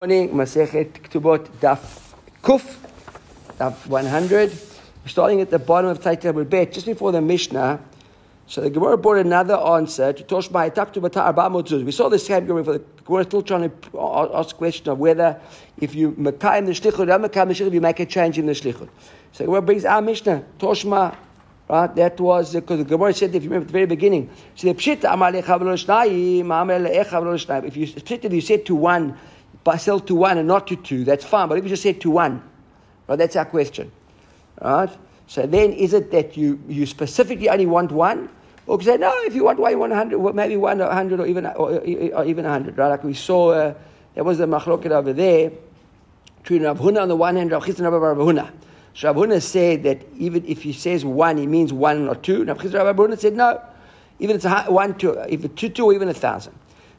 Morning, Masechet Ktubot Daf Kuf, Daf 100. We're starting at the bottom of Taitab Bet, just before the Mishnah. So the Gemara brought another answer to Toshma Arba We saw the same Gemara for the Gemara still trying to ask question of whether if you Mekayim the Shlichut, or Mekayim the Shlichut, you make a change in the Shlichut. So the Gemara brings our Mishnah, Toshma Right, that was because the Gemara said, if you remember at the very beginning, so the Pshita. If you Pshita, you said to one, by sell to one and not to two, that's fine. But if you just said to one, right, that's our question. Right? So then is it that you, you specifically only want one? Or say, no, if you want one, you want 100, well, maybe one, 100 or even, or, or even 100, right? Like we saw, uh, there was the machloket over there, between Rav Huna on the one hand, Rav Chizan Rav Huna. So Rav Huna said that even if he says one, he means one or two. Rav Chizan Rav Huna said no, even if it's one, two, if it's two, two, or even a thousand.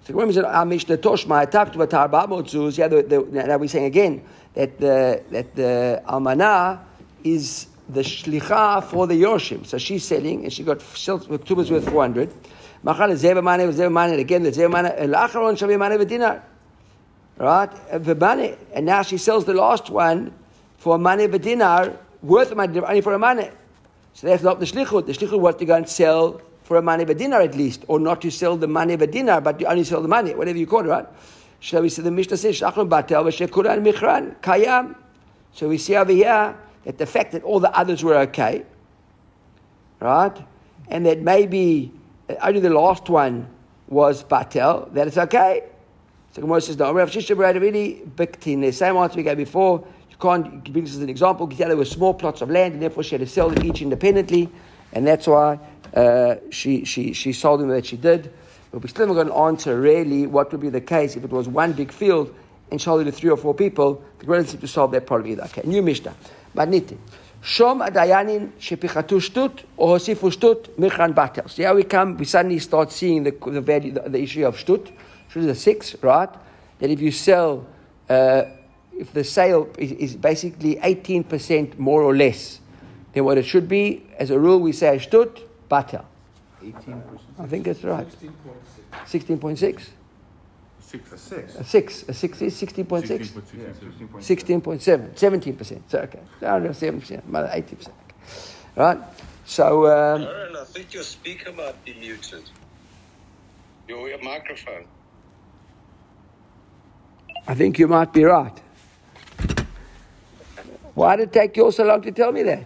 So Gemara "Our Mishnah Toshma attacked with Tarbamotzus." Yeah, the, the, now we're saying again that the that the almana is the shlicha for the yoshim. So she's selling, and she got tubas worth four hundred. Machal zeva mane zeva mane again. The zeva mane lacharon shavi mane v'dinar. Right, v'mane, and now she sells the last one for money v'dinar worth money only for a money. So that's not the shlichut. The shlichut was to go and sell for a money of a dinar at least, or not to sell the money of a dinar, but you only sell the money, whatever you call it, right? So we see the Mishnah says, Shachron batel michran kayam. So we see over here that the fact that all the others were okay, right, and that maybe uh, only the last one was batel, that it's okay. So Gemara says, no, Rav Shisha really biktin. The same answer we gave before. You can't this as an example. Because there were small plots of land, and therefore she had to sell them each independently, and that's why uh, she, she, she sold him that she did. But we still haven't got an answer really what would be the case if it was one big field and sold it to three or four people. The relative to solve that problem either. Okay, new Mishnah. Magniti. Shom adayanin shepichatu shtut or hosifu shtut michran batel. So here we come, we suddenly start seeing the, the value, the, the issue of shtut. Shtut is a six, right? That if you sell, uh, if the sale is, is basically 18% more or less than what it should be, as a rule we say shtut, Batel. 18%. I think that's right. 16.6. 16.6? Six. A six. A six. A six is 16.6? 16.7. 17%. So, okay. I don't know, 7%. 80%. Right? So. Um, Aaron, I think your speaker might be muted. Your, your microphone. I think you might be right. Why did it take you so long to tell me that?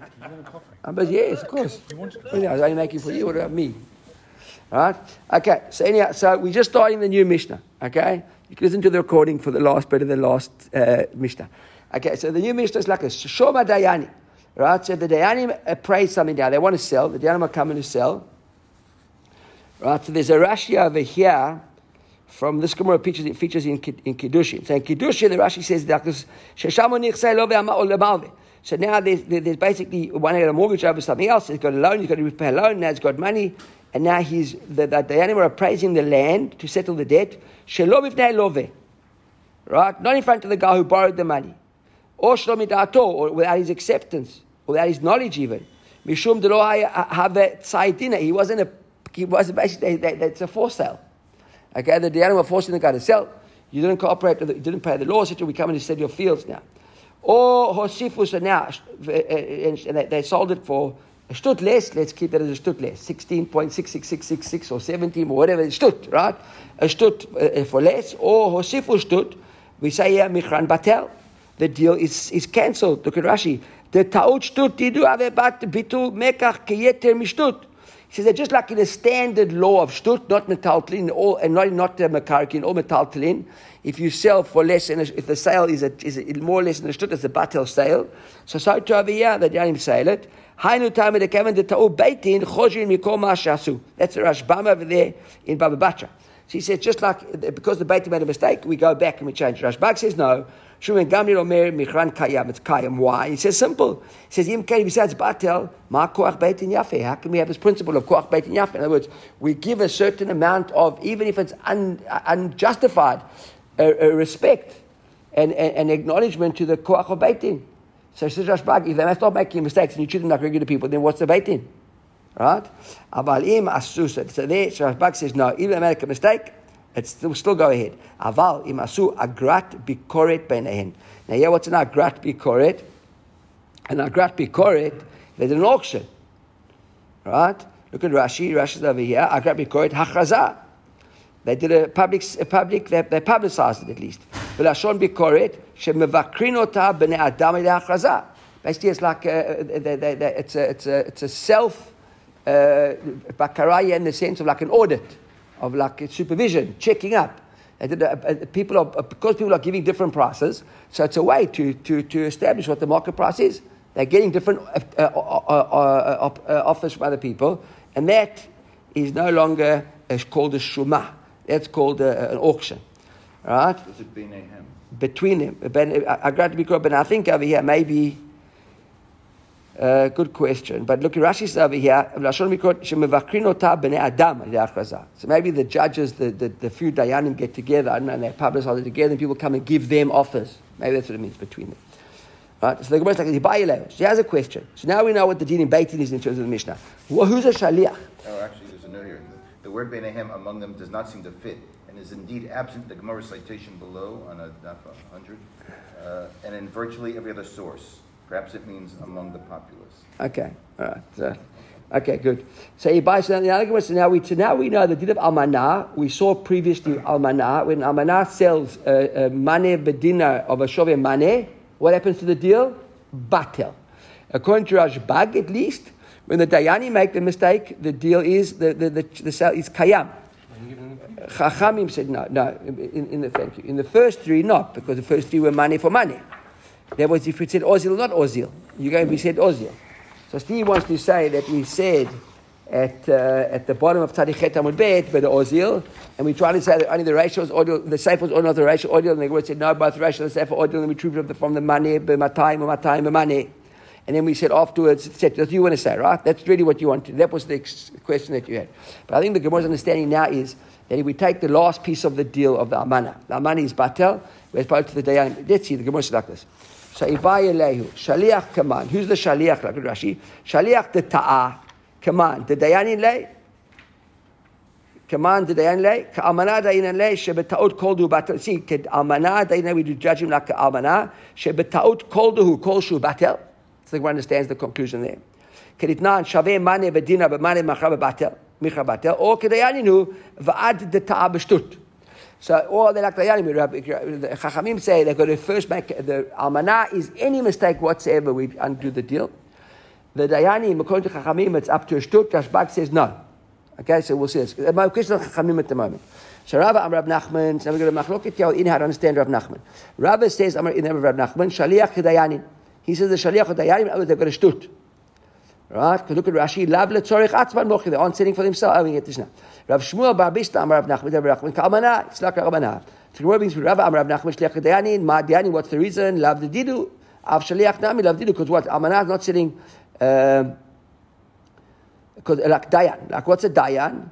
Uh, but yes, of course. I was only making for you. What about me? All right? Okay, so anyhow, so we're just starting the new Mishnah, okay? You can listen to the recording for the last bit of the last uh, Mishnah. Okay, so the new Mishnah is like a Shoma Dayani, right? So the Dayanim appraise something down. They want to sell. The Dayanim are coming to sell. Right, so there's a Rashi over here from this Gemara features, it features in, in Kiddushin. So in Kiddushin, the Rashi says, so now there's, there's basically one had a mortgage over something else. He's got a loan. He's got to repay a loan. Now he's got money, and now he's the, the, the animal appraising the land to settle the debt. Shalom love, right? Not in front of the guy who borrowed the money, or shalom or without his acceptance, without his knowledge even. Mishum have He wasn't a. He was basically that's a for sale. Okay, the, the animal forcing the guy to sell. You didn't cooperate. You didn't pay the law. So we come and you said your fields now. Or Hosifus now, and they sold it for a shtut less, let's keep it as a shtut less, 16.66666 or 17 or whatever, shtut, right? A shtut uh, for less, or Hosifus shtut, we say yeah, Michran Batel. The deal is, is cancelled. Look at Rashi. The ta'ut shtut tidu avebat bitul mekach keyeter mishtut. He said, just like in the standard law of shtut, not metaltlin, all, and not not uh, the makarkin, all metaltlin, if you sell for less, than a, if the sale is, a, is a, more or less than a shtut, it's a batel sale. So so to over here, the Yanim sale it. Hainu time the Kevin the ta'u beitin mikol. That's the Rashbam over there in Baba Batra. So he said, just like because the Beit made a mistake, we go back and we change. Rashbag says no. Shimon Gamliel Omer Michran Kayam. It's Kayam. Why? He says simple. He says Yim Kayim besides Batel Ma Koach Beit Yafe. How can we have this principle of Koach Beit Yafe? In other words, we give a certain amount of even if it's un, unjustified, a, a respect and, and, acknowledgement to the Koach of Beitin. So says Rashbag, if they stop making mistakes and you treat them like regular people, then what's the Beitin? Right? Aval im. So there, Rashbag says no. Even they make a mistake, it's still, still go ahead. Aval imasu agrat bikoret beinehen. Now, yeah, what's an agrat bikoret? An agrat bikoret, they did an auction. Right? Look at Rashi. Rashi's over here. Agrat bikoret hachaza. They did a public, a public they, they publicized it at least. Velashon bikoret she mevakrinota bene adam hachraza. Basically, it's like a, they, they, they, it's a, it's a, it's a self uh, in the sense of like an audit of like supervision, checking up. And the, uh, people are, because people are giving different prices, so it's a way to, to, to establish what the market price is. They're getting different uh, uh, uh, uh offers from other people, and that is no longer called a shuma. That's called an auction. Right? Is it Between them. I got to be but I think over here maybe uh, good question. But look, Rashi says over here, so maybe the judges, the, the, the few Dayanim get together and they publicize it together and people come and give them offers. Maybe that's what it means between them. Right? So the Gemara is like, she has a question. So now we know what the din in Beitin is in terms of the Mishnah. Well, who's a Shaliach? Oh, actually, there's a note here. The, the word Benehem among them does not seem to fit and is indeed absent the Gemara citation below on a daf 100 uh, and in virtually every other source. Perhaps it means among the populace. Okay, all right. So, okay, good. So you buy so now, now we so now we know the deed of almanah. We saw previously almanah when almanah sells a, a mane bedina of a shove mane. What happens to the deal? Batel. According to Rashbag, at least, when the dayani make the mistake, the deal is the the, the, the sale is kayam. Chachamim said no, no. In, in, the thank you. In the first three, not because the first three were money for money. That was if we said Ozil, not Ozil. You go, we said Ozil. So Steve wants to say that we said at, uh, at the bottom of Chet Amud Bet, by the Ozil, and we tried to say that only the ratio was audio, the safe was not the ratio audio, and the word said no, both ratio and the safe audio, and we proved it from the money, by my time, my time, my money. And then we said afterwards, said, what you want to say, right? That's really what you want to. That was the question that you had. But I think the Gemara's understanding now is that if we take the last piece of the deal of the Amana, the Amana is Batel, we're supposed to the Dayan. Let's see, the Gemara is like this. So Ibai Elehu, Shaliach Kaman. Who's the Shaliach? Like Rashi. Shaliach the Ta'ah. Kaman. The Dayanin lay. Kaman the Dayan lay. Ka'amana Dayanin lay. Shebeta'ut koldu batel. See, Ka'amana Dayanin, we do judge him like Ka'amana. Shebeta'ut koldu kol shu batel. So one understands the conclusion there. Shaveh mane v'dina b'mane machra batel. Micha batel. Or kedayaninu v'ad the Ta'ah b'shtut. So all the Lakdayanim, the Chachamim say they're going to first make the Almanah is any mistake whatsoever, we undo the deal. The Dayanim, according to Chachamim, it's up to a Shtut. Rashbag says no. Okay, so we'll see this. My question is Chachamim at the moment. So Rava Amr Rav Nachman, so we're going to machlok it in how to understand Rav Nachman. Rava says Amr in Rav Nachman, Shaliach Dayanim. He says the Shaliach Dayanim, oh, they're going to Shtut. Right? Because look at Rashi, Lav letzorich atzman mochi. They aren't sitting for themselves. Oh, we get this now. Rav Shmuel bar Bista Amar Rav Nachman Rav Nachman Kalmana. It's like Rav Nachman. The Shliach Dayanin. Ma Dayanin. What's the reason? Lav the Didu. Av Shliach Nami Lav Didu. Because what? Amana is not sitting. Because um, like Dayan. Like what's a Dayan?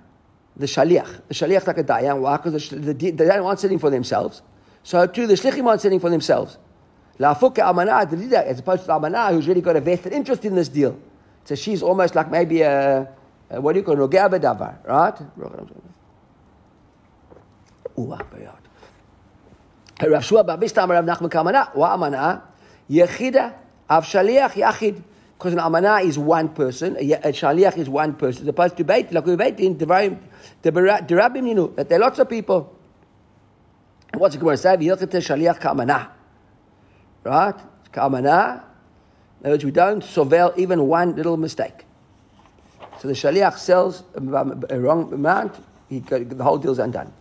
The Shaliach. The Shaliach like a Dayan. Why? Because the, the, the Dayan aren't sitting for themselves. So too, the Shlichim aren't sitting for themselves. La Fuka Amana, as opposed to Amana, who's really got a vested interest in this deal. So she's almost like maybe a, a what do you call it, Rogea Davar, right? Ooh, very hard. Rav Shua Bar Bista Rav Nachman Kamana, wa amana, yechida, av shaliach yachid. Because an amana is one person, a shaliach is one person. As opposed to beit, like we beit in the derabim, you know, that there are lots of people. What's the Gemara say? V'yilchet shaliach kamana. Right? Kamana, in other words, we don't surveil even one little mistake. So the shaliach sells a wrong amount, he, the whole deal is undone.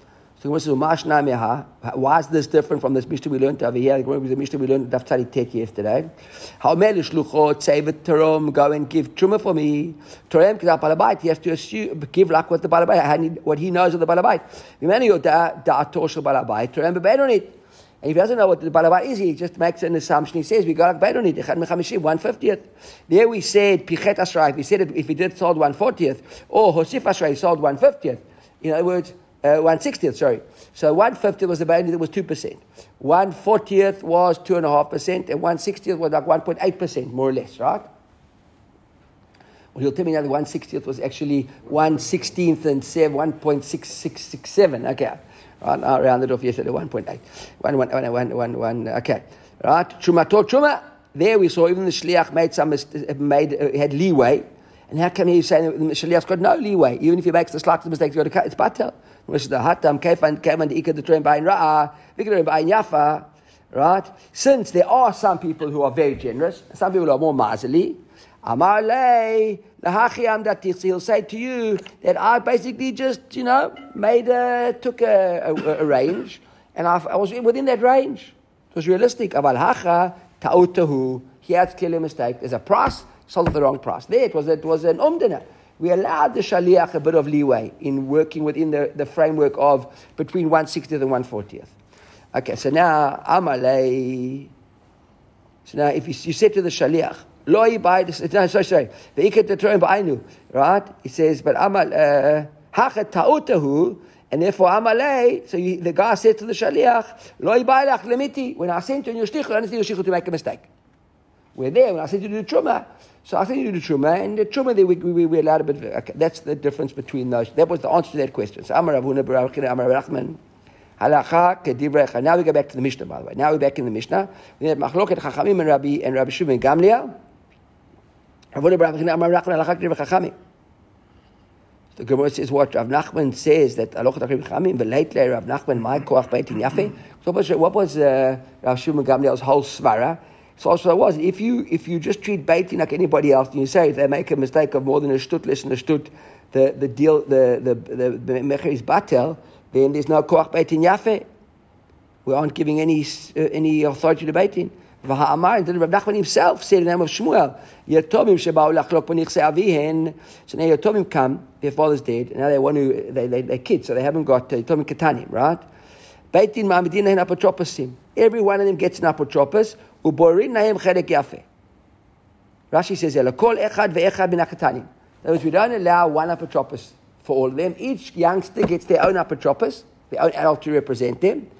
So why is this different from this Mishnah we learned over here? The Mishnah we learned Daf Tzadi Tek yesterday. How many shluchot say terom go and give truma for me? Terem because balabait he has to assume give like what the balabait what he knows of the balabait. Bebeid on it. And if he doesn't know what the Balaba is, he just makes an assumption. He says, we got a on it, one fiftieth. There we said, Pichet Ashrai, we said it, if he did sold one fortieth, or Hosif Ashrai sold one fiftieth. In other words, uh, one sixtieth, sorry. So one fiftieth was the Bainoni that was 2%. One fortieth was 2.5%, and one sixtieth was like 1.8%, more or less, right? Well, he'll tell me now the 160th was actually 1 16th and 1.6667. Okay. Right, I rounded off yesterday 1.8. One, one, one, one, one, one, uh, okay. Right, Chumatot Chuma. There we saw even the Shliach made some, made, uh, had leeway. And how come he's saying the Shliach's got no leeway? Even if he makes the slightest mistake, he's got to it's batel. Which is the hatam, kefan, the ikad, the train, bain ra'ah, vikadrim, bain yafa. Right? Since there are some people who are very generous, some people are more miserly, Amar lei, he'll say to you that I basically just, you know, made a, took a, a, a range, and I, I, was within that range. It was realistic. Aval hacha ta'utahu, he had clearly a mistake. There's a price, sold at the wrong price. There, it was, it was an umdana. We allowed the shaliach a bit of leeway in working within the, the framework of between 160th and 140th. Okay, so now, Amalei. So now, if you, you said to the shaliach, Loi by the sorry, sorry. The ikat the ba'ainu, right? He says, but amal uh, hachet ta'utahu, and therefore amalei. So you, the guy said to the shaliach, Loi ba'ilach lemiti. When I sent you in your shtichel, I didn't your shtichel to make a mistake. We're there when I sent you to do truma. So I sent you to do the truma, and the truma there we, we, we allowed a bit. Of, okay, that's the difference between those. That was the answer to that question. So Amar Avuna Barakina Amar Rachman. Halacha kedivrecha. Now we go back to the Mishnah, by the way. Now we're back in the Mishnah. We have machloket Chachamim and Rabbi and Rabbi Shimon Gamliel. The Gemara says what Rav Nachman says that Alochat Achim Chamim, but lately Rav Nachman, my koach beitin yafe. So what was, uh, Rav Shimon Gamliel's whole svara? So also was if you if you just treat beitin like anybody else, and you say if they make a mistake of more than a shtut less than a shtut, the the deal the the the, the mecher is batel, then there's no koach beitin yafe. We aren't giving any uh, any authority to beitin. And Rav Nachman himself said in the name of Shmuel, Yatomim sheba'u lachlok b'nichse avihen. So now Yatomim come, their father's dead, and now they want to, they, they, they're kids, so they haven't got uh, Yatomim ketanim, right? Beitin ma'amidin nahin apotroposim. Every one of them gets an apotropos, uborin nahem chedek yafe. Rashi says, Kol echad ve'echad min ketanim. That means we don't allow one apotropos for all of them. Each youngster gets their own apotropos, their own adult to represent them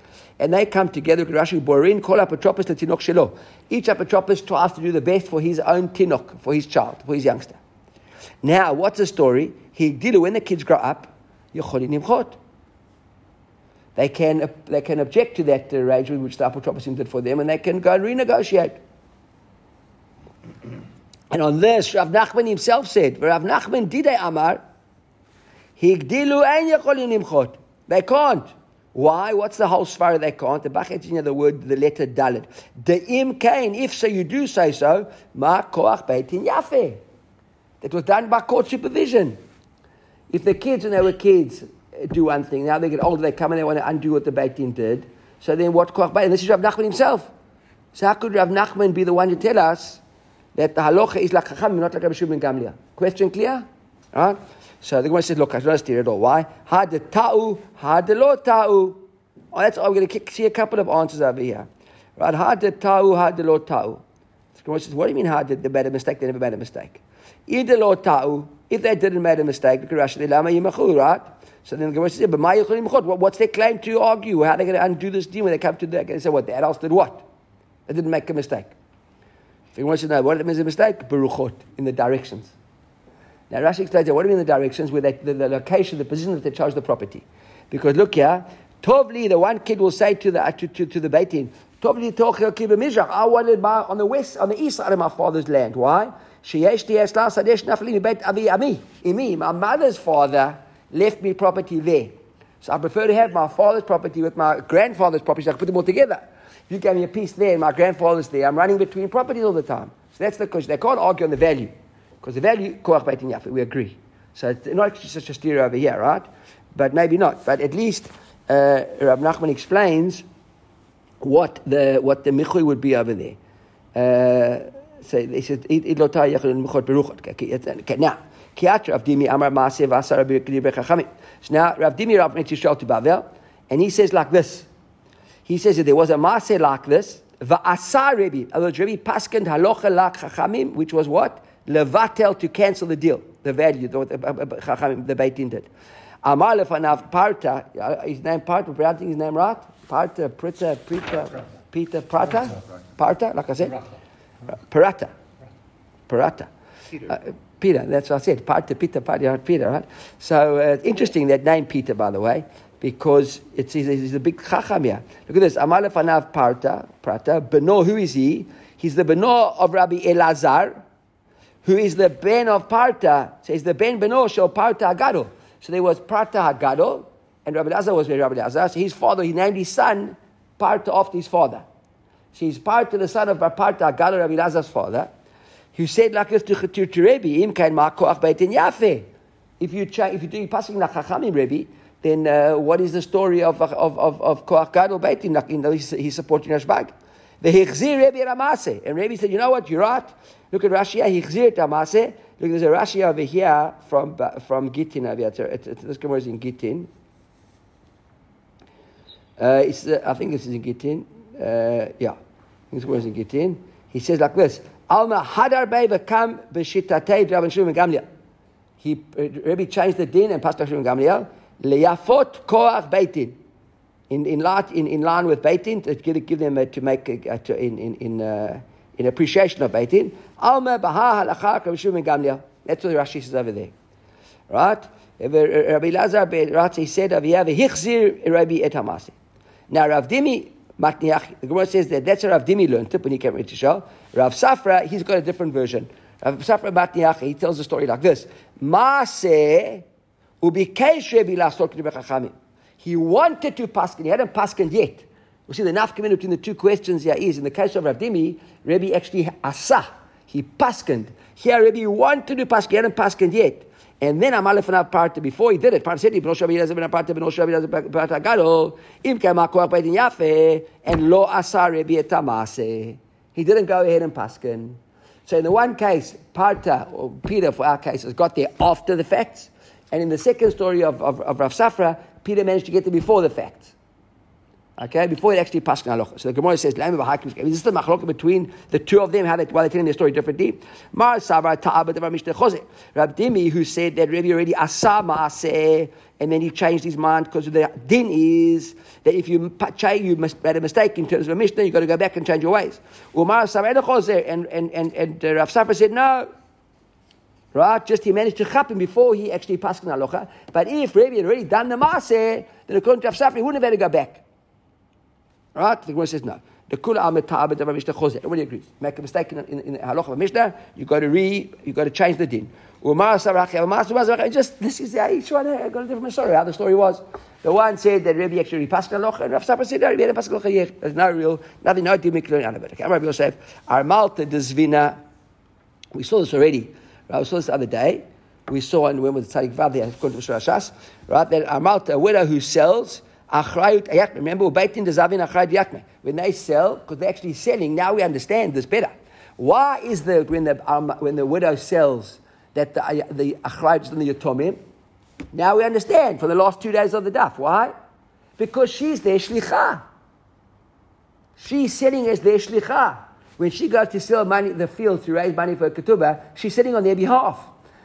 and they come together. Rashi Borin call up a apotropos letinok shelo. Each apotropos tries to do the best for his own tinok, for his child, for his youngster. Now, what's the story? He did it when the kids grow up. They can, they can object to that arrangement which the apotropos did for them, and they can go and renegotiate. And on this, Rav Nachman himself said, Rav Nachman did a amar, higdilu ein They can't. Why? What's the whole svara they can't? The bachet the word, the letter dalit. The im kain, if so you do say so, ma koach beitin yafe. That was done by court supervision. If the kids, when they were kids, do one thing, now they get older, they come and they want to undo what the beitin did. So then what koach beitin? This is Rav Nachman himself. So how could Rav Nachman be the one to tell us that the halacha is like Chacham, not like Rabbi Shimon Gamliel? Question clear? Right? So the Gemara says, look, I don't steer at all. Why? Had the ta'u, had the lo ta'u. Oh, that's, all We're going to see a couple of answers over here. Right? Had the ta'u, had the lo ta'u. The Gemara says, what do you mean had the, made a mistake? They never made a mistake. Either lo ta'u, if they didn't make a mistake, because Rashi lama yimachu, right? So then the Gemara says, but what's their claim to argue? How are they going to undo this deal when they come to that? They say, what, the adults did what? They didn't make a mistake. The Gemara says, no, what means a mistake? Baruchot, in the directions. Now Rashi explains that what do you mean the directions? Where the, the, location, the position that they charge the property. Because look here, Tovli, the one kid will say to the to, to, to the Beitin, Tovli. I wanted my, on the west, on the east side of my father's land. Why? My mother's father left me property there. So I prefer to have my father's property with my grandfather's property. So I can put them all together. You gave me a piece there, and my grandfather's there. I'm running between properties all the time. So that's the question. They can't argue on the value. Because the value, koach beitin yafe, we agree. So it's not such a steer over here, right? But maybe not. But at least uh, Rab Nachman explains what the what the michui would be over there. Uh, so they said, "It lotai yachol michot beruchot." Okay, now. Kiat Rav Dimi Amar Maaseh Vasar Chachamim. So now Rav Dimi Rav Yisrael to Bavel, and he says like this. He says that there was a Maaseh like this. Va'asar Rabbi. Rabbi Paskand Halocha Lak Chachamim, which was what? Levatel to cancel the deal, the value, the, the, the Beit did. Amar lefanav parta, uh, his name parta, pronouncing his name right? Parta, prita, prita, pita, prata? Parta, like I said? Parata. Parata. Peter. Uh, Peter, that's what I said. Parta, pita, parta, Peter, right? So uh, interesting that name Peter, by the way. because it's, he's, he's a big chacham here. Look at this. Amal Fanav Parta, Prata, Beno, who is he? He's the Beno of Rabbi Elazar, who is the Ben of Parta. says the Ben Beno Shel Parta Agado. So there was Parta Agado, and Rabbi Elazar was with Rabbi Elazar. So his father, he named his son Parta after his father. So he's Parta, the son of Parta Agado, Rabbi Elazar's father, who said like this to, Rebbe, Im kain ma'koach beitin yafe. If you if you do passing like Chachamim then uh, what is the story of of of of Koach Gadol Beitin? You know, he's, he's supporting Rashbag. The Hichzir Rebbe Ramase, and Rebbe said, you know what, you're right. Look at Rashi, Hichzir Ramase. Look, there's a Rashi over here from from Gittin. This Gemara is in Gittin. Uh, it's, uh, I think this is in Gittin. Uh, yeah, this Gemara is in Gittin. He says like this: Alma Hadar Beiva Kam B'Shitatei Rabban Shimon Gamliel. He uh, Rebbe changed the din and Pastor Shimon Gamliel. Leyafot koach beitin. In, in, line, in, in line with beitin, to give, them a, to make a, to, in, in, in, uh, in appreciation of beitin. Alma baha halacha Rabbi. That's what Rashi says over there. Right? Rabbi Lazar Ratzi said, Aviyav hichzir Rabbi et hamasi. Now Rav Dimi Matniach, the Gemara says that that's what Rav Dimi learned when he came to Shah. Rav Safra, he's got a different version. Rav Safra Matniach, he tells the story like this. Maaseh he wanted to paskin. He hadn't paskin yet. You see, the nafkamin between the two questions here is, in the case of Ravdimi, Rabbi actually asa. He paskined. Here, Rabbi wanted to paskin. He hadn't paskined yet. And then Amalef and part before he did it. Part said he b'noshav yidaz ben part b'noshav yidaz part agado im kemakoach beitin yafe and lo asa Rabbi etamase. He didn't go ahead and paskin. So in the one case, Parta or Peter, for our case, has got there after the facts. And in the second story of, of, of Rav Safra, Peter managed to get there before the fact. Okay, before it actually passed halacha. So the Gemara says, This "Is this the machloka between the two of them? How they why they're telling their story differently?" Mar Savar Ta'abat Mishneh Rab Dimi, who said that Rabbi already asa maaseh, and then he changed his mind because the din is that if you you made a mistake in terms of a Mishnah, you've got to go back and change your ways. Umar Savar and and and and uh, Rav Safra said, "No, Right? Just he managed to chap him before he actually passed in halacha. But if Rabbi had already done the maaseh, then according to Rav Safra, he wouldn't have had to go back. Right? The Gemara says no. The kula al metabed of Mishnah chozeh. Everybody agrees. Make a mistake in, in, in halacha Mishnah, you got to re, you got to change the din. Just this is the each one I got a different story. How the story was. The one said that Rabbi actually passed halacha, and Rav Safra said, "No, Rabbi had passed halacha yet. There's no real, nothing, no it." Okay, Rabbi Yosef, desvina. We saw this already. I saw this the other day. We saw, and when was the Tzadik Vav, according to Shas, right, that Amalta, a widow who sells, Achrayut Ayakme. Remember, Beitin Zavin Achrayut Yakme. When they sell, because they're actually selling, now we understand this better. Why is the, when the, um, when the widow sells, that the, the Achrayut on the Yatomim? Now we understand for the last two days of the Daf. Why? Because she's their Shlicha. She's selling as their Shlicha. When she goes to sell money, the field to raise money for a ketubah, she's sitting on their behalf.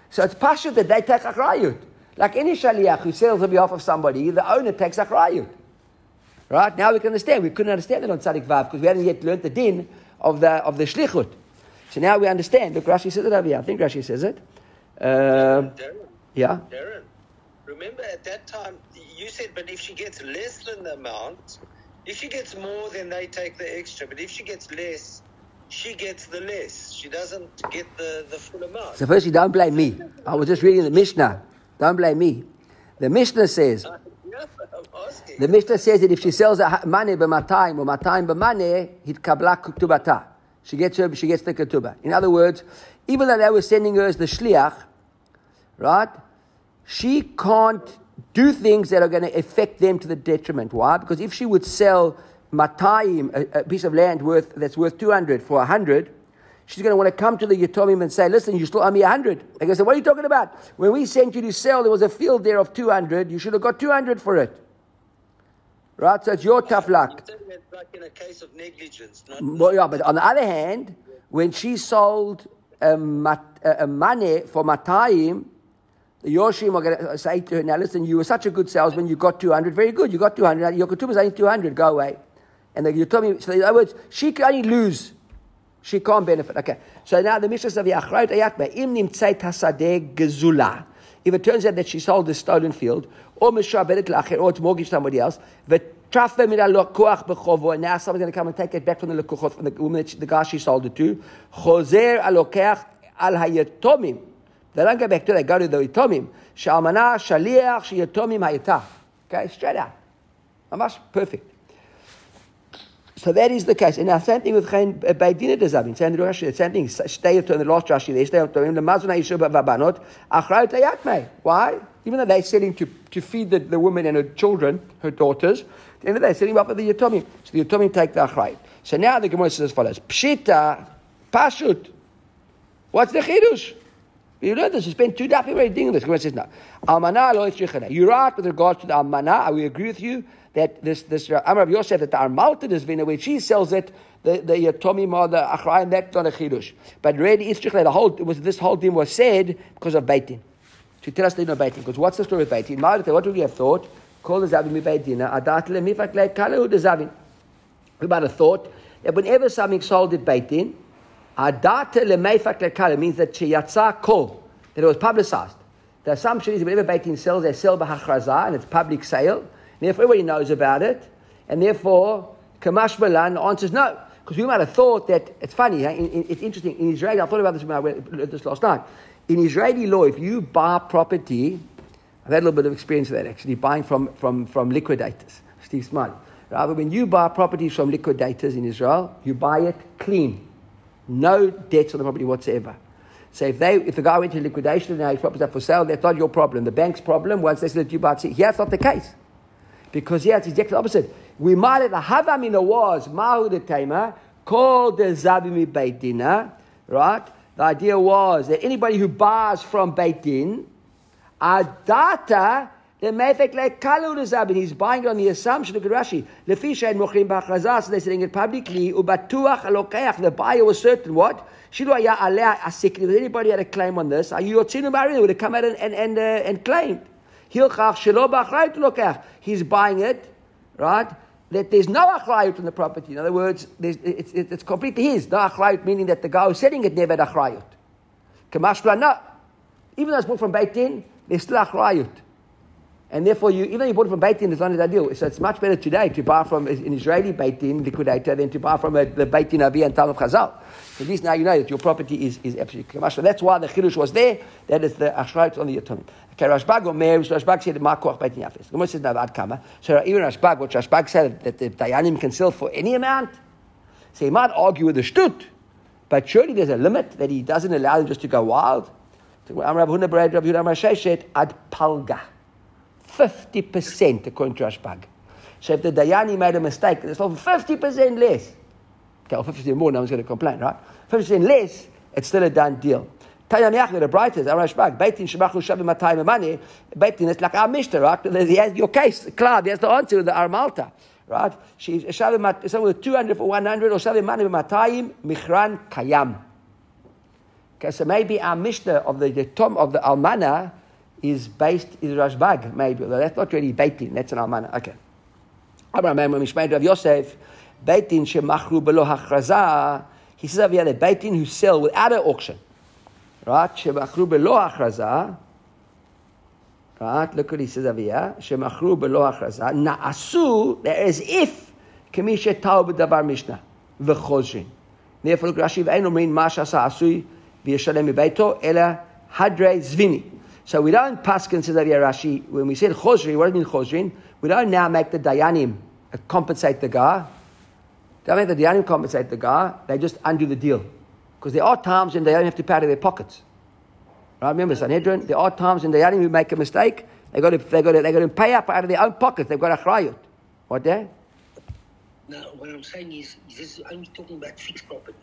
So it's pasha that they take achrayut. Like any shaliach who sells on behalf of somebody, the owner takes achrayut. Right? Now we can understand. We couldn't understand it on Tzadik Vav because we hadn't yet learned the din of the, of the shlichut. So now we understand. Look, Rashi says it over here. I think Rashi says it. Um, Darren, yeah? Darren, remember at that time, you said, but if she gets less than the amount, if she gets more, then they take the extra. But if she gets less, she gets the less. She doesn't get the, the full amount. So firstly, don't blame me. I was just reading the Mishnah. Don't blame me. The Mishnah says. The Mishnah says that if she sells a money b'matayim or my time matayim b'money, hit kabla ktubata. She gets her, she gets the ketubah. In other words, even though they were sending her as the shliach, right? She can't do things that are going to affect them to the detriment. Why? Because if she would sell matayim, a, a, piece of land worth that's worth 200 for 100, she's going to want to come to the Yatomim and say, listen, you still owe me 100. They're going to say, what are you talking about? When we sent you to sell, there was a field there of 200. You should have got 200 for it. Right? So it's your tough luck. Like in a case of negligence. well, yeah, but on the other hand, when she sold a, mat, a money for matayim, the Yoshim are going to uh, say to her, now listen, you were such a good salesman, you got 200, very good, you got 200, your ketubah is only 200, go away. And you told me, so in other words, she can only lose. She can't benefit. Okay. So now the Mishnah says, Im nimtzeit hasadeh gezula. if it turns out that she sold the stolen field, or mishaberet lacher, or it's mortgaged somebody else, v'trafe min alokuach b'chovo, and now someone's going to come and take it back from the lekuchot, from the woman, that she- the guy she sold it to, chozer alokeach al hayetomim. They don't go back to, they go to the yatomim. Shalmana shaliach sheyatomim hayatah. Okay, straight out. Mamash, perfect. So that is the case. And now same thing with Chayin uh, Beidina Dezavin. Same thing, Rashi, same thing. Stay up to the last Rashi They Stay up to him. The Mazuna Yishuv Vabanot. Achrayot Ayakmei. Why? Even though they're selling to, to feed the, the woman and her children, her daughters, at the end of the day, they're selling up for the Yatomim. So the Yatomim take the Achrayot. So now the Gemara says as follows. Pshita, Pashut. What's the Chidush? You learned this. You spent two dapim already doing this. Gemara says no. Almana lo. You're right with regards to the almana. We agree with you that this this uh, Amar Yosef that the armalta is vina when she sells it, the the yatomim or the achrayim that's a chidush. But really it's yitzrichana the whole was this whole thing was said because of baitin. To tell us they know baitin. Because what's the story of baitin? Ma'arate, What would we have thought? Call the zavin mi baitina. Adat le mifak le kalu the zavin. We might have thought that whenever something sold at baitin. Adata lemeifak lekala means that sheyatza kol, that it was publicized. The assumption is whenever Beitin sells, they sell b'hachraza, and it's public sale. Therefore, everybody knows about it. And therefore, Kamash Malan answers no. Because we might have thought that, it's funny, huh? in, in, it's interesting. In Israel, I thought about this when I read this last night. In Israeli law, if you buy property, I've had a little bit of experience with that actually, buying from, from, from liquidators. Steve Smiley. Rather, when you buy properties from liquidators in Israel, you buy it clean. No debts on the property whatsoever. So if they, if the guy went to liquidation and now his property's up for sale, that's not your problem. The bank's problem. Once they said you buy it, here it's not the case, because here it's exactly the opposite. We might have the havamina was mahu the tamer called the zabimi beitina, right? The idea was that anybody who buys from beitin, adata the mefek the zabin. He's buying on the assumption. Look at Rashi. Lefisha and mochrim b'achrazah. So they're selling it publicly. Ubatuach alokeach. The buyer was certain what? Shilu haya aleh asikri. If anybody had a claim on this, are you yotzinu marry? They would have come out and and and, uh, and claimed. Hilchach shelo b'achrayut lokeach. He's buying it, right? That there's no achrayut on the property. In other words, it's, it's, completely his. No achrayut, meaning that the guy who's selling it never had achrayut. Kamashla, no. Even though it's bought from Beit Din, there's still achrayut. And therefore, you, even though you bought it from Beit Din, it's not an ideal. So it's much better today to buy from an Israeli Beit Din liquidator than to buy from a, the Beit Din Avi and Tal of Chazal. At least now you know that your property is, is absolutely commercial. That's why the Chidush was there. That is the Ashrayot on the Yatomim. Okay, Rashbag or Meir, Rashbag said, Ma koach Beit Din Yafis. Gemara says, no, Ad Kama. So even Rashbag, what Rashbag said, that the Dayanim can sell for any amount. So he might argue with the Shtut, but surely there's a limit that he doesn't allow them just to go wild. Ad Palga. 50% according to Rashbag. So if the Dayani made a mistake, it's for 50% less. Okay, or 50% more, no one's going to complain, right? 50% less, it's still a done deal. Tayam Yachid, the brightest, Amar Rashbag, Beitin Shemachu Shavim Matayim Money, Beitin, it's like our Mishnah, right? He has your case, Cloud, he has the answer with the Armalta. Right? She's Shavim someone with 200 for 100 or Shavim Mani Matayim, Michran Kayam. Okay, so maybe our Mishnah of the, the Tom of the Almana is based is Rashbag, maybe. Although that's not really Beitin, that's an Almana. Okay. Abraham Mishmael Rav Yosef, Beitin shemachru below hachraza. He says over here that Beitin who sell without an auction, right? Shemachru below hachraza. Right? Look what he says over here. Shemachru below hachraza. Na'asu, as if kamisha tau b'davar mishnah v'chozrin. Therefore, look Rashi v'ein omrin ma shasa asui v'yeshalem mibeito ela hadre zvini. So we don't paskin says Rashi when we said chozrin. What does it mean chozrin? We don't now make the dayanim compensate the guy. They don't make the dayanim compensate the guy. They just undo the deal because there are times when they don't have to pay out of their pockets. Right? Remember Sanhedrin. There are times when the dayanim who make a mistake, they got to they got to they got to pay up out of their own pockets. They've got a chrayut. What there? Now, what I'm saying is, is this is only talking about fixed property.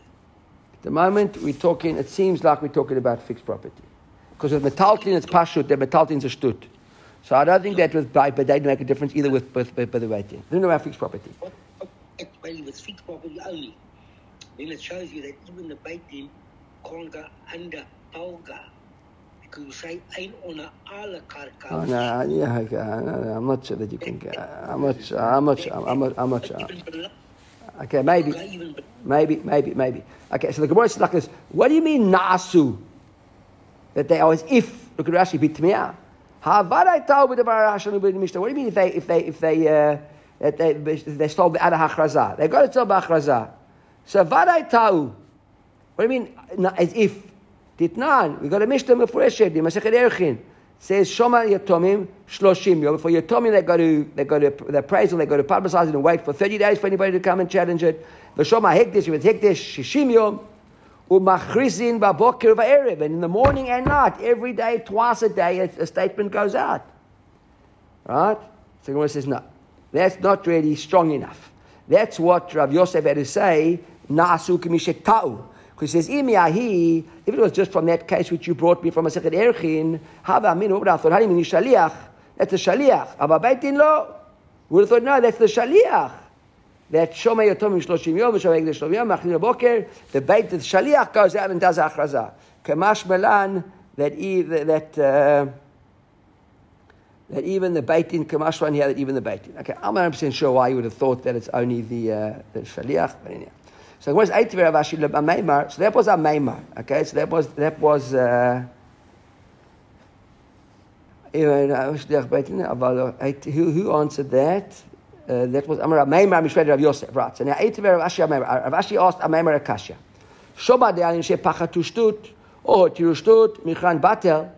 At the moment we're talking, it seems like we're talking about fixed property. Because with metaltlin it's pashut, the metaltlin's a shtut. So I don't think that with by but they make a difference either with with by the waiting. Don't know about fixed property. What, what, maybe it's fixed property only. Then it shows you that even the bait team can't go under Polga. Because you say, ain't on a ala karka. Oh, no, yeah, okay, not sure that you can. get- not sure. I'm not sure. I'm not. I'm not sure. Even Okay, maybe, maybe, maybe, maybe. Okay, so the Gemara is like this. What do you mean nasu? that they always, if, look at Rashi, bitmiah. Ha'avadai ta'u b'davar ha'ashanu b'mishnah. What do you mean if they, if they, if they, uh, that they, they stole the Ada Hachraza? They got to tell B'achraza. So vadai ta'u. What do you mean, as if? Titnan, we got a Mishnah Mefureshet, the Masechet Erchin. Says Shoma Yatomim Shloshim Yom. For Yatomim, they got to they got to they praise they got to publicize it and wait for thirty days for anybody to come and challenge it. The V'Shoma Hekdesh, with Hekdesh Shishim Yom. Umachrizin Babokir Va'erev. And in the morning and night, every day, twice a day, a, a statement goes out. Right? So Gemara says no. That's not really strong enough. That's what Rav Yosef had to say. Na'asu Ta'u. Because he says, Imiyahi, if it was just from that case which you brought me from a second Erchin, Hava Aminu, what I thought, Hanim Shaliach, that's the Shaliach. Abba Baitin lo. Would have thought, no, that's the Shaliach. That Shomei Yotom Shloshim Yom, Shomei Shloshim Yom, Machlin Boker, the Beit, the Shaliach goes out and does Achraza. Kamash Melan, that, that, uh, that even the Beitin, Kamashwan here, that even the Beitin. Okay, I'm not 100% sure why you would have thought that it's only the, uh, the Shaliach, but anyhow. So where's eight Rav Ashi Maimar? So that was a Maimar. Okay, so that was that was. Uh, who, who answered that? Uh, that was Amar Maimar Mishred Rav Yosef. Right. So now eight Rav Ashi Maimar. Rav Ashi asked Maimar Akasha. Shoba de alin she pachatu shtut or tiru shtut michran batel.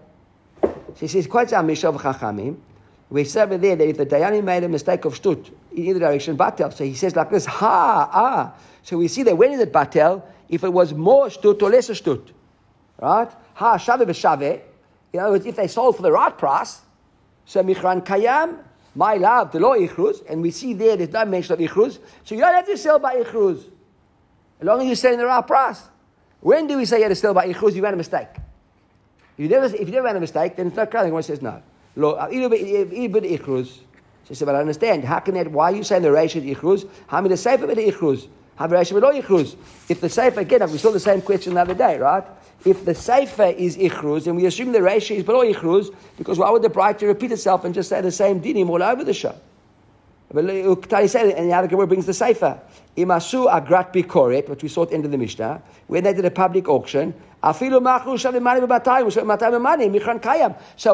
So he says quite a mishav chachamim. We said over there that if the Dayani made a mistake of shtut in either direction, batel. So he says like this, ha, ah. So we see that when is it batel? If it was more shtut or less shtut. Right? Ha, shave b'shave. In other words, if they sold for the right price, so michran kayam, my love, the law ichruz, and we see there there's no mention of ichruz, so you don't have to sell by ichruz. As long as you're selling the right price. When do we say you have to sell by ichruz? You made a mistake. If you never, if you never made a mistake, then it's not crying. One says no. Lo, ibn ichruz. She said, but I understand. How can that, why are you saying the ratio is ichruz? How many the sefer with the ichruz? How the ratio with ichruz? If the sefer, again, we saw the same question the other day, right? If the sefer is ichruz, and we assume the ratio is below ichruz, because why would the bride repeat itself and just say the same dinim all over the show? But Tani said, and the other Gemara brings the sefer. Imasu agrat bikoret, which we saw at the end of the Mishnah, when they did a public auction, So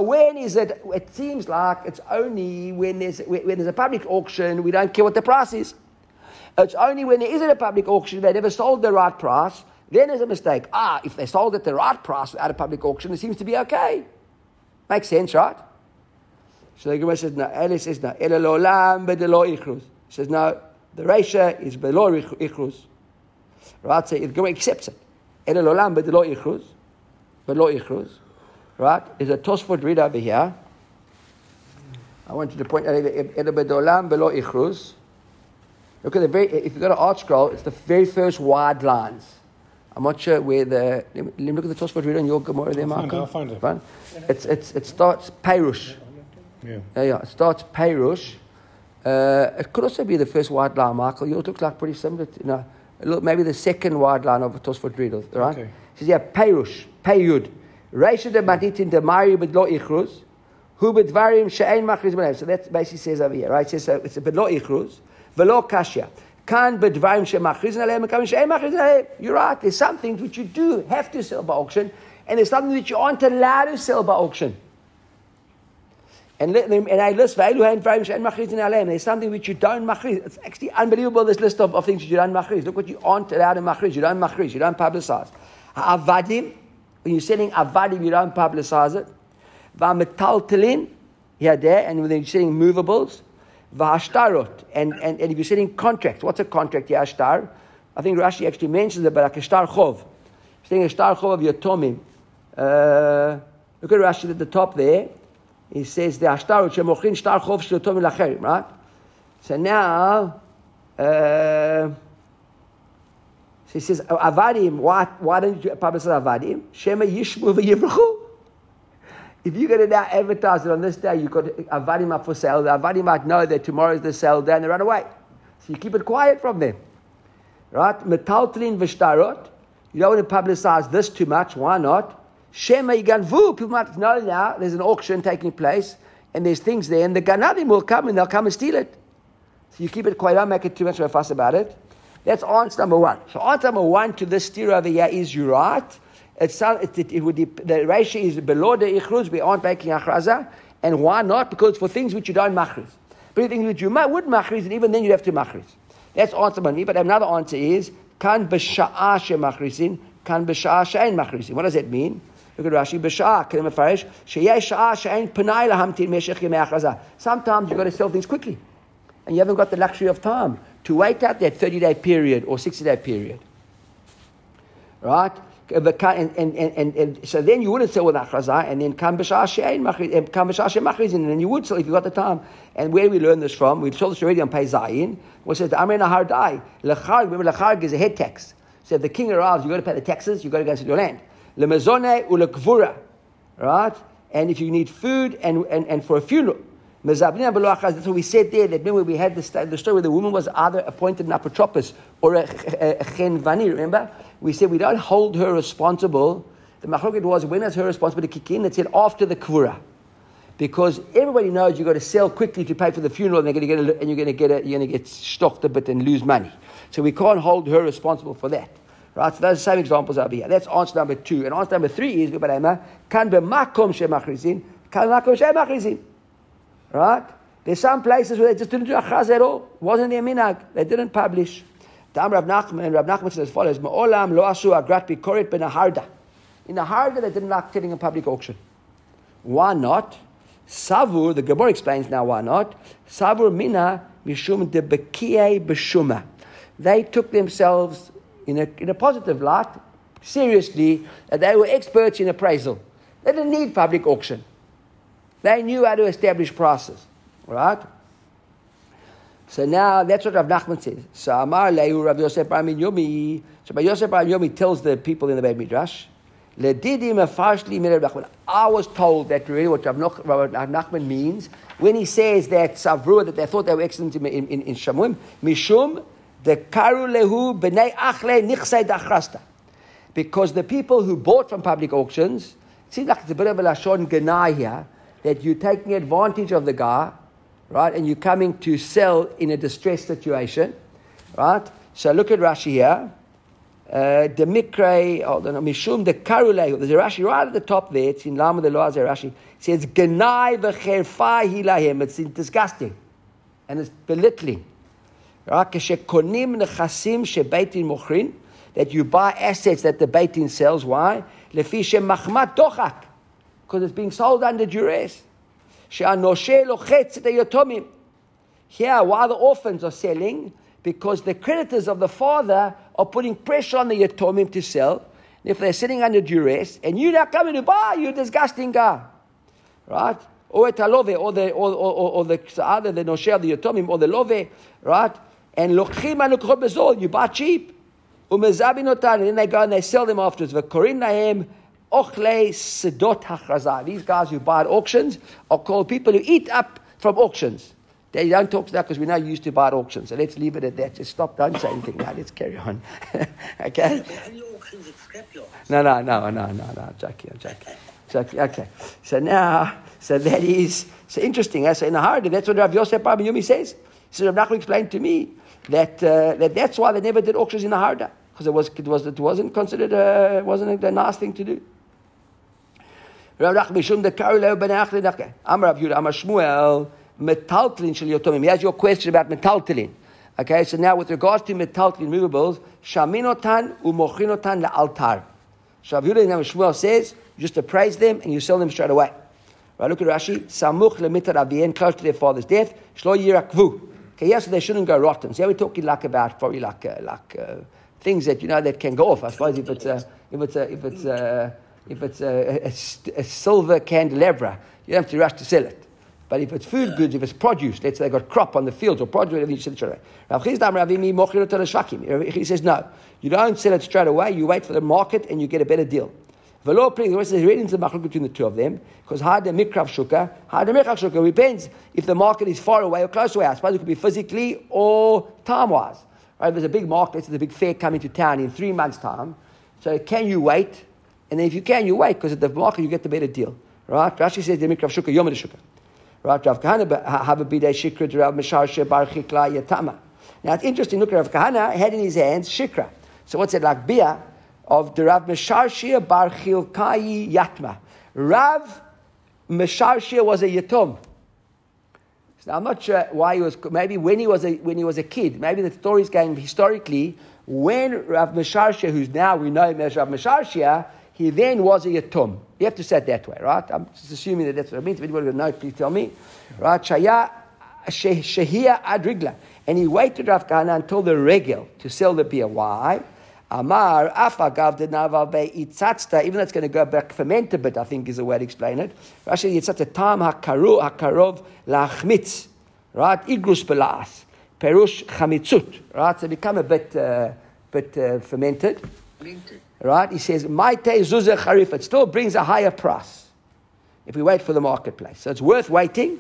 when is it, it seems like it's only when there's, when there's a public auction, we don't care what the price is. It's only when there isn't a public auction, they never sold the right price, then there's a mistake. Ah, if they sold at the right price without a public auction, it seems to be okay. Makes sense, right? So the Gemara says, no, Eli says, no, Ele lolam bedelo ichruz. Says, no, the ratio is below ichruz. Right? So the Gemara accepts it. Ele lolam bedelo ichruz. Below ichruz. Right? There's a Tosfot read over here. I want you to point out Ele bedolam below ichruz. Look at the very, if you go to ArtScroll, it's the very first wide lines. I'm not sure where the, let me, look at the Tosfot reader on your Gemara there, Marco. I'll find it. Fine. It's, it's, it starts Peirush. Yeah. Yeah, yeah. It starts Peirush. Uh, it could also be the first wide line, Michael. Yours looks like pretty similar. To, you know, look, maybe the second wide line of Tosfot reader, right? Okay. It says, yeah, Peirush, Peyud. Reisha de Maditin de Mari bedlo ichruz. Hu bedvarim she'ein machriz b'nev. So that basically says over here, right? It says, uh, it's a bedlo ichruz. Velo kashya. Kan bedvarim she'machriz aleim. Kan she'ein machriz aleim. You're right. There's some things which you do have to sell by auction. And there's something that you aren't allowed to sell by auction. And, and I list There's something which you don't machriz. It's actually unbelievable, this list of, of things you don't machriz. Look what you aren't allowed to machriz. You don't machriz. You don't publicize. Avadim, when you're selling avadim, you don't publicize it. Vametaltelin, here, there, and when you're selling movables. Vahashtarot, and, and, and if you're selling contracts, what's a contract, Yashtar? I think Rashi actually mentions it, but like a shtar chov. Saying a chov of Yatomim. Uh, look at Rashi at the top there. He says the ashtar shemochin shtar chov shlotom lacherim, right? So now, uh, so he says avadim. Why, why don't you publicize avadim? Shema yishmu v'yivrachu. If you're going to now advertise it on this day, you've got avadim up for sale. The avadim might know that tomorrow is the sale day and they run away. So you keep it quiet from them, right? Metaltlin v'shtarot. You don't want to publicize this too much. Why not? Shema Yiganvu. People might know now there's an auction taking place and there's things there, and the Ganadim will come and they'll come and steal it. So you keep it quiet, don't make it too much of a fuss about it. That's answer number one. So answer number one to this steer over here is you're right. It's, it, it, it would, the ratio is below the ichruz, we aren't making achraza. And why not? Because for things which you don't machriz. But things which you would machriz, and even then you'd have to machriz. That's answer number one. But another answer is, kan b'sha'a machrizin, kan b'sha'a she'en machrizin. What does that mean? Look at Rashi, achraza. Sometimes you've got to sell things quickly. And you haven't got the luxury of time to wait out that 30 day period or 60 day period. Right? And, and, and, and, so then you wouldn't sell with achrazah, and then kam machriz, and then you would sell if you got the time. And where we learn this from, we saw this already on Pei Zayin, where it says the Amrin Ahardai, lechag, remember lechag is a head tax. So if the king arrives, you've got to pay the taxes, you've got to go to your land. Lemezone ulekvura, right? And if you need food and, and, and for a funeral, that's what we said there. That remember we had the, the story where the woman was either appointed an apotropos or a, chenvani. Remember, we said we don't hold her responsible. The machloket was when is her responsibility to kick in? It said after the kvura, because everybody knows you've got to sell quickly to pay for the funeral, and, they're going to get a, and you're going to get you're going to get stocked a bit and lose money. So we can't hold her responsible for that. Right, so those are the same examples over here. That's answer number two. And answer number three is, can be makom shemachrizin, kan makom shemachrizin. Right? There's some places where they just didn't do achaz at all. Wasn't their minag. They didn't publish. Dam Rav Nachman, Rav Nachman says as follows: Ma'olam lo asu agrat bikorit ben harda. In Nehardea, they didn't like getting a public auction. Why not? Savur, the Gemara explains now why not. Savur mina mishum de bekie b'shuma. They took themselves in a, in a positive light, seriously, that they were experts in appraisal. They didn't need public auction. They knew how to establish prices, right? So now that's what Rav Nachman says. So Amar Lehu Rav Yosef Bar Yomi. So by Yosef Bar Yomi tells the people in the Beit Midrash. I was told that really what Rav Nachman means when he says that Savrua, that they thought they were excellent in, in, in Shamuim, Mishum, Lehu. Because the people who bought from public auctions, it seems like it's a bit of a Lashon Genai here, that you're taking advantage of the guy, right, and you're coming to sell in a distressed situation, right? So look at Rashi here. Uh, the mikre, hold on, mishum the karulei. There's a Rashi right at the top there. It's in Lama the Loaz Rashi. It says genai v'cherfai hilahim. It's disgusting, and it's belittling. That you buy assets that the beitin sells. Why? Because it's being sold under duress. Here, why the orphans are selling? Because the creditors of the father are putting pressure on the yatomim to sell. If they're sitting under duress, and you're not coming to buy, you're disgusting guy. Right? Or or the or, or, or the either the nosher the yatomim or the love, right? And lochim bezol, you buy cheap. Umezabin and then they go and they sell them afterwards. V'korim nahem Ochle Sedot Hachrazah. These guys who buy at auctions are called people who eat up from auctions. They don't talk to that because we're not used to buy at auctions. So let's leave it at that. Just stop, don't say anything now. Let's carry on. okay? No, no, no, no, no, no. Jackie, I'm joking. Jackie, okay. So now, so that is, so interesting. Eh? So in the heart, that's what Rav Yosef Yumi says. Says, Rav Nachman explained to me that, uh, that that's why they never did auctions in Nehardea. Because it, was, it, was, it wasn't considered, a, wasn't a nice thing to do. He has your question about metaltlin. Okay, so now with regards to metaltlin movables, shaminotan umochinotan la'altar. So Rav Yehuda and Shmuel says, just appraise them and you sell them straight away. Right, look at Rashi. Samuch lemitar avien, close to their father's death, shlo yirakvu. Okay, yes, they shouldn't go rotten. So we're talking like about probably like uh, like uh, things that you know that can go off. I suppose if it's uh, if it's uh, if it's uh, if it's a, a, a, silver candelabra, you don't have to rush to sell it. But if it's food goods, if it's produce, let's say they got crop on the fields or produce, whatever, you sell it. He says, no, you don't sell it straight away, you wait for the market and you get a better deal. The law the rest is reading the machlok between the two of them, because hard the mikrav shuka, hard the mikrav shuka depends if the market is far away or close away. I suppose it could be physically or time wise. Right? There's a big market, there's a big fair coming to town in three months' time. So can you wait and then if you can, you wait, because at the market you get the better deal. Right? Rashi says, Demik Rav Shukah, Yom Shukah. Right? Rav Kahana have a bidei shikra Rav Mesharshia Bar Chilkai Yatama. Now it's interesting, look Rav Kahana had in his hands shikra. So what's it like? Beer of the Rav Mesharshia Bar Chilkai Yatma. Rav Mesharshia was a yatom. So I'm not sure why he was. Maybe when he was a when he was a kid. Maybe the story is going historically when Rav Mesharshia, who's now we know him as Rav Mesharshia, he then was a yatom. You have to say it that way, right? I'm just assuming that that's what it means. If anybody would know, please tell me. Right? Shaya Shehia Adrigla. And he waited Rav Kahana until the regel to sell the beer. Why? Amar afagav de navabe itzatzta. Even though it's going to go back ferment a bit, I think is the way to explain it. Rashi yitzat tam hakaru hakarov lachmitz. Right? Igrus belas. Perush chamitzut. Right? So become a bit, uh, bit uh, fermented. Right? He says, Maite zuzah charif. It still brings a higher price if we wait for the marketplace. So it's worth waiting.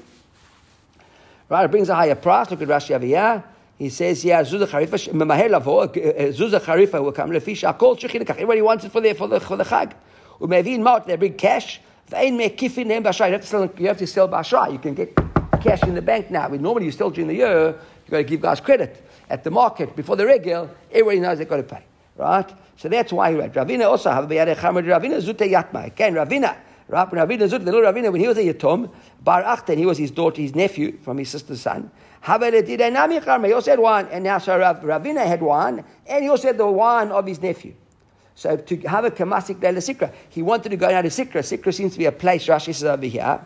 Right? It brings a higher price. Look at Rashi over here. He says, yeah, Zuzah Charifa, Memaher Lavo, uh, Zuzah Charifa will uh, come, Lefi Shakol Shechilekach. Everybody wants it for the, for the, for the Chag. Umevin Maut, they bring cash. Vein Mekifin Hem Bashai. You have to sell, you have to sell Bashai. You can get cash in the bank now. Normally you still during the year, you've got to give guys credit. At the market, before the regel, everybody knows they've got to pay. Right? So that's why he wrote, Ravina also have Beyadeh Chamad Ravina Zute Yatma. Again, Ravina. Ravina Zut, the little Ravina, when he was a Yatom, Bar Achten, he was his daughter, his nephew from his sister's son. He also had one, and now so Rav, Ravina had one, and he also had the one of his nephew. So to have a kamasik sikra, he wanted to go down to sikra. Sikra seems to be a place. Rashi says over here.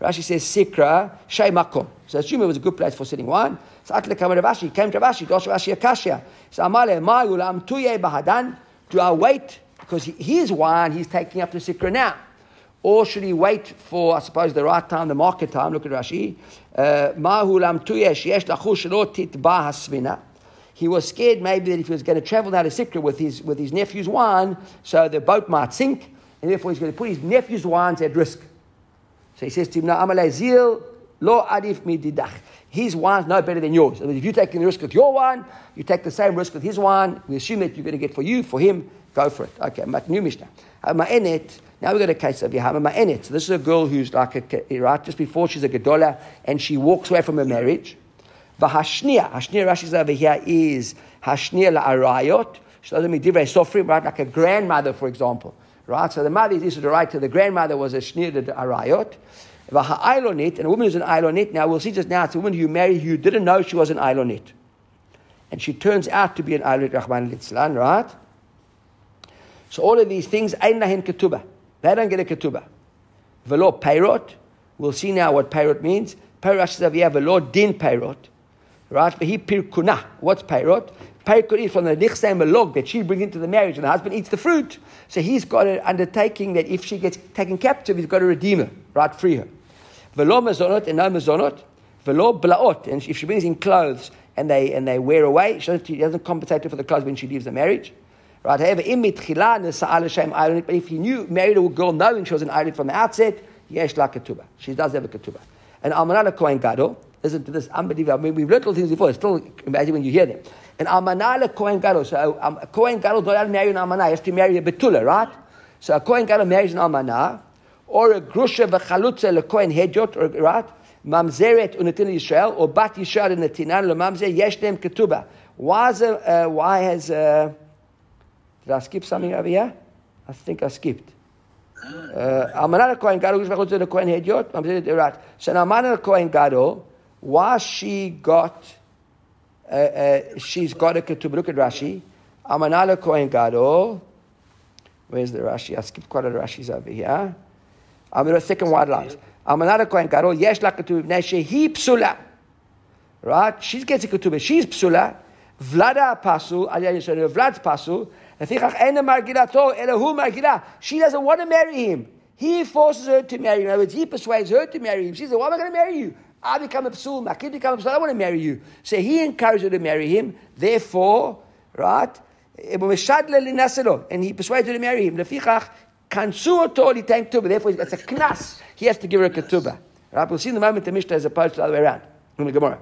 Rashi says sikra shay makom. So assume it was a good place for sitting wine. So Atle came to Rashi, came to Rashi, Dosh Rashi Akashia. So Amale ma yulam tuye bahadan. Do I wait because his wine he's taking up to sikra now? Or should he wait for, I suppose, the right time, the market time? Look at Rashi. Uh, he was scared maybe that if he was going to travel down to Sikra with his, with his nephew's wine, so the boat might sink, and therefore he's going to put his nephew's wines at risk. So he says to him, No, zil lo adif mididach. His wine's no better than yours. I mean, if you're taking the risk with your wine, you take the same risk with his wine. We assume that you're going to get for you, for him, go for it. Okay, new Mishnah. Now we've got a case of Yahama Ma'enet. So this is a girl who's like a, right, just before she's a Gedola, and she walks away from her marriage. V'hashnia, Hashnia Rashi's over here is Hashnia la'arayot. She doesn't mean divrei sofrim, right? Like a grandmother, for example. Right? So the mother is the right to the grandmother was a Shnia to arayot. V'ha'ailonit, and a woman who's an ailonit. Now we'll see just now, it's a woman who you married who didn't know she was an ailonit. And she turns out to be an ailonit, Rahman Litzlan, right? So all of these things, Ein Lahen Ketubah. They don't get a ketubah. Velo peirot. We'll see now what peirot means. Peirot says, yeah, velo din peirot. Right? But he pirkuna. What's peirot? Peirot is from the nichsei melog that she brings into the marriage and the husband eats the fruit. So he's got an undertaking that if she gets taken captive, he's got to redeem her, right? Free her. Velo mazonot and no mazonot. Velo blaot. And if she brings in clothes and they, and they wear away, she doesn't compensate her for the clothes when she leaves the marriage. Right? However, in mitchila but if he knew married a girl knowing she was an iron from the outset, yesh la ketubah. She does have a ketubah. And almanah kohen gadol. Listen to this unbelievable. I mean, we've learned all things before. Still, imagine when you hear them. And almanah kohen gadol. So um, a kohen gadol don't marry an almanah. He has to marry a betula, right? So a kohen gadol marries an almanah, or a grusha v'chalutza lekohen hedjot, or right? Mamzeret unetin Yisrael, or bat Yisrael unetinan lemamzer yesh them ketubah. Why, is, uh, why has uh, did I skip something over here? I think I skipped. Almanat Kohen Gadol, the Kohen Hediot. I'm right. So now Almanat Kohen Gadol, why she got, uh, uh, she's got a ketubah. Look at Rashi. Almanat Kohen Gadol. Where's the Rashi? I skipped quite a Rashi's over here. I'm in the second wide lines. Almanat Kohen Gadol, yesh la ketubah, shehi psula. Right? She gets a ketubah. She's psula. Vlada pasul, Vlad's pasul. She doesn't want to marry him. He forces her to marry him. In other words, he persuades her to marry him. She says, Why am I going to marry you? I become a psul, my kid becomes a psul, I want to marry you. So he encourages her to marry him. Therefore, right? And he persuades her to marry him. Therefore, it's a knas. He has to give her a ketubah. Right? We'll see in the moment the Mishnah as opposed to the other way around. In the Gemara.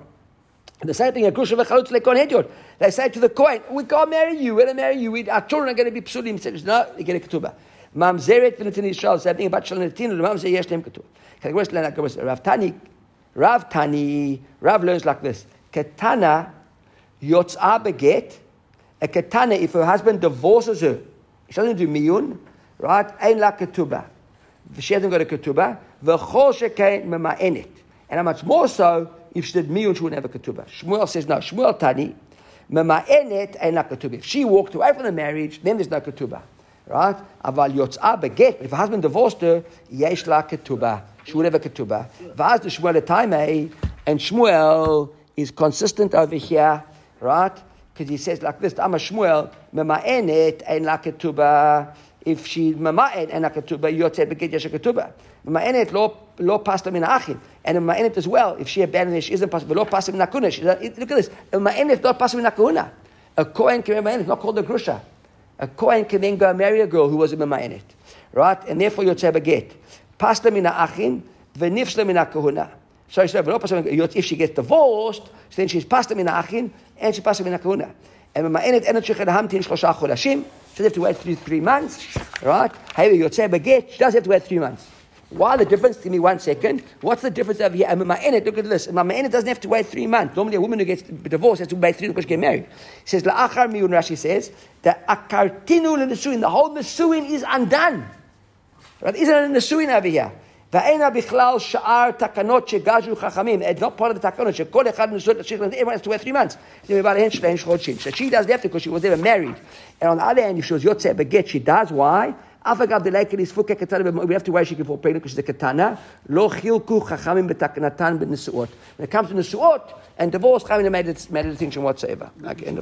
The same thing, they say to the coin, we can't marry you, we're going to marry you, we, our children are going to be psulim. Says, no, you get a ketubah. Mamzeret v'netin Yisrael, same thing about shalanetin, and mamzer yesh them ketubah. Rav Tani, Rav Tani, Rav learns like this. Ketana, yotz'a beget, a ketana, if her husband divorces her, she doesn't do miyun, right? Ein la ketubah. She hasn't got a ketubah. V'chol shekain mema'enet. And how much more so if she did miyun, she wouldn't have a ketubah. Shmuel says no. Shmuel tani mema'enet ein la ketubah. If she walked away from the marriage, then there's no ketubah. Right? Aval beget. If her husband divorced her, yesh la ketubah. She would have a ketubah. Vaz the Shmuel time and Shmuel is consistent over here, right? Because he says like this, I'm a Shmuel, mema'enet ein la ketubah. If she mema'et ein la ketubah, yotzei beget yesh ketubah. Mema'enet lo lo pasta min achim. And mema'enet as well, if she abandoned it, she isn't pasta, lo pasta min akuna. Look at this. Mema'enet not pasta min akuna. A Kohen can mema'enet, not called a grusha. A Kohen can then go marry a girl who was a mema'enet. Right? And therefore yotzei beget. Pasta min achim, v'nifsla min kahuna. So he said, if she gets divorced, then she's pasta min achin and she's pasta min kahuna. And ממאנת אין עוד שכן המתין שלושה חודשים, she does have to wait three, three months, right? Hey, יוצא בגט, she does have to wait three months. Why the difference? Give me one second. What's the difference over here? And Mama'enet, look at this. Mama'enet doesn't have to wait three months. Normally, a woman who gets divorced has to wait three months to get married. He says, La'achar miyun, Rashi says, that akartinu l'nesuin, the whole nesuin is undone. Right? Isn't it a nesuin over here? ואינה בכלל שאר תקנות שגזו חכמים. It's not part of the תקנות שכל אחד נשואות לשכם, everyone has to wait three months. זה מבעליהן שלהן חודשים. So she does that because she was never married. And on the other hand, if she was יוצא בגט, she does, why? אף אגב דלקת יספוק כקטנה, we have to wait she can fall pregnant because she's a קטנה, לא חילקו חכמים בתקנתן בנשואות. When it comes to נשואות and divorce, חכמים made a distinction whatsoever. Okay, end of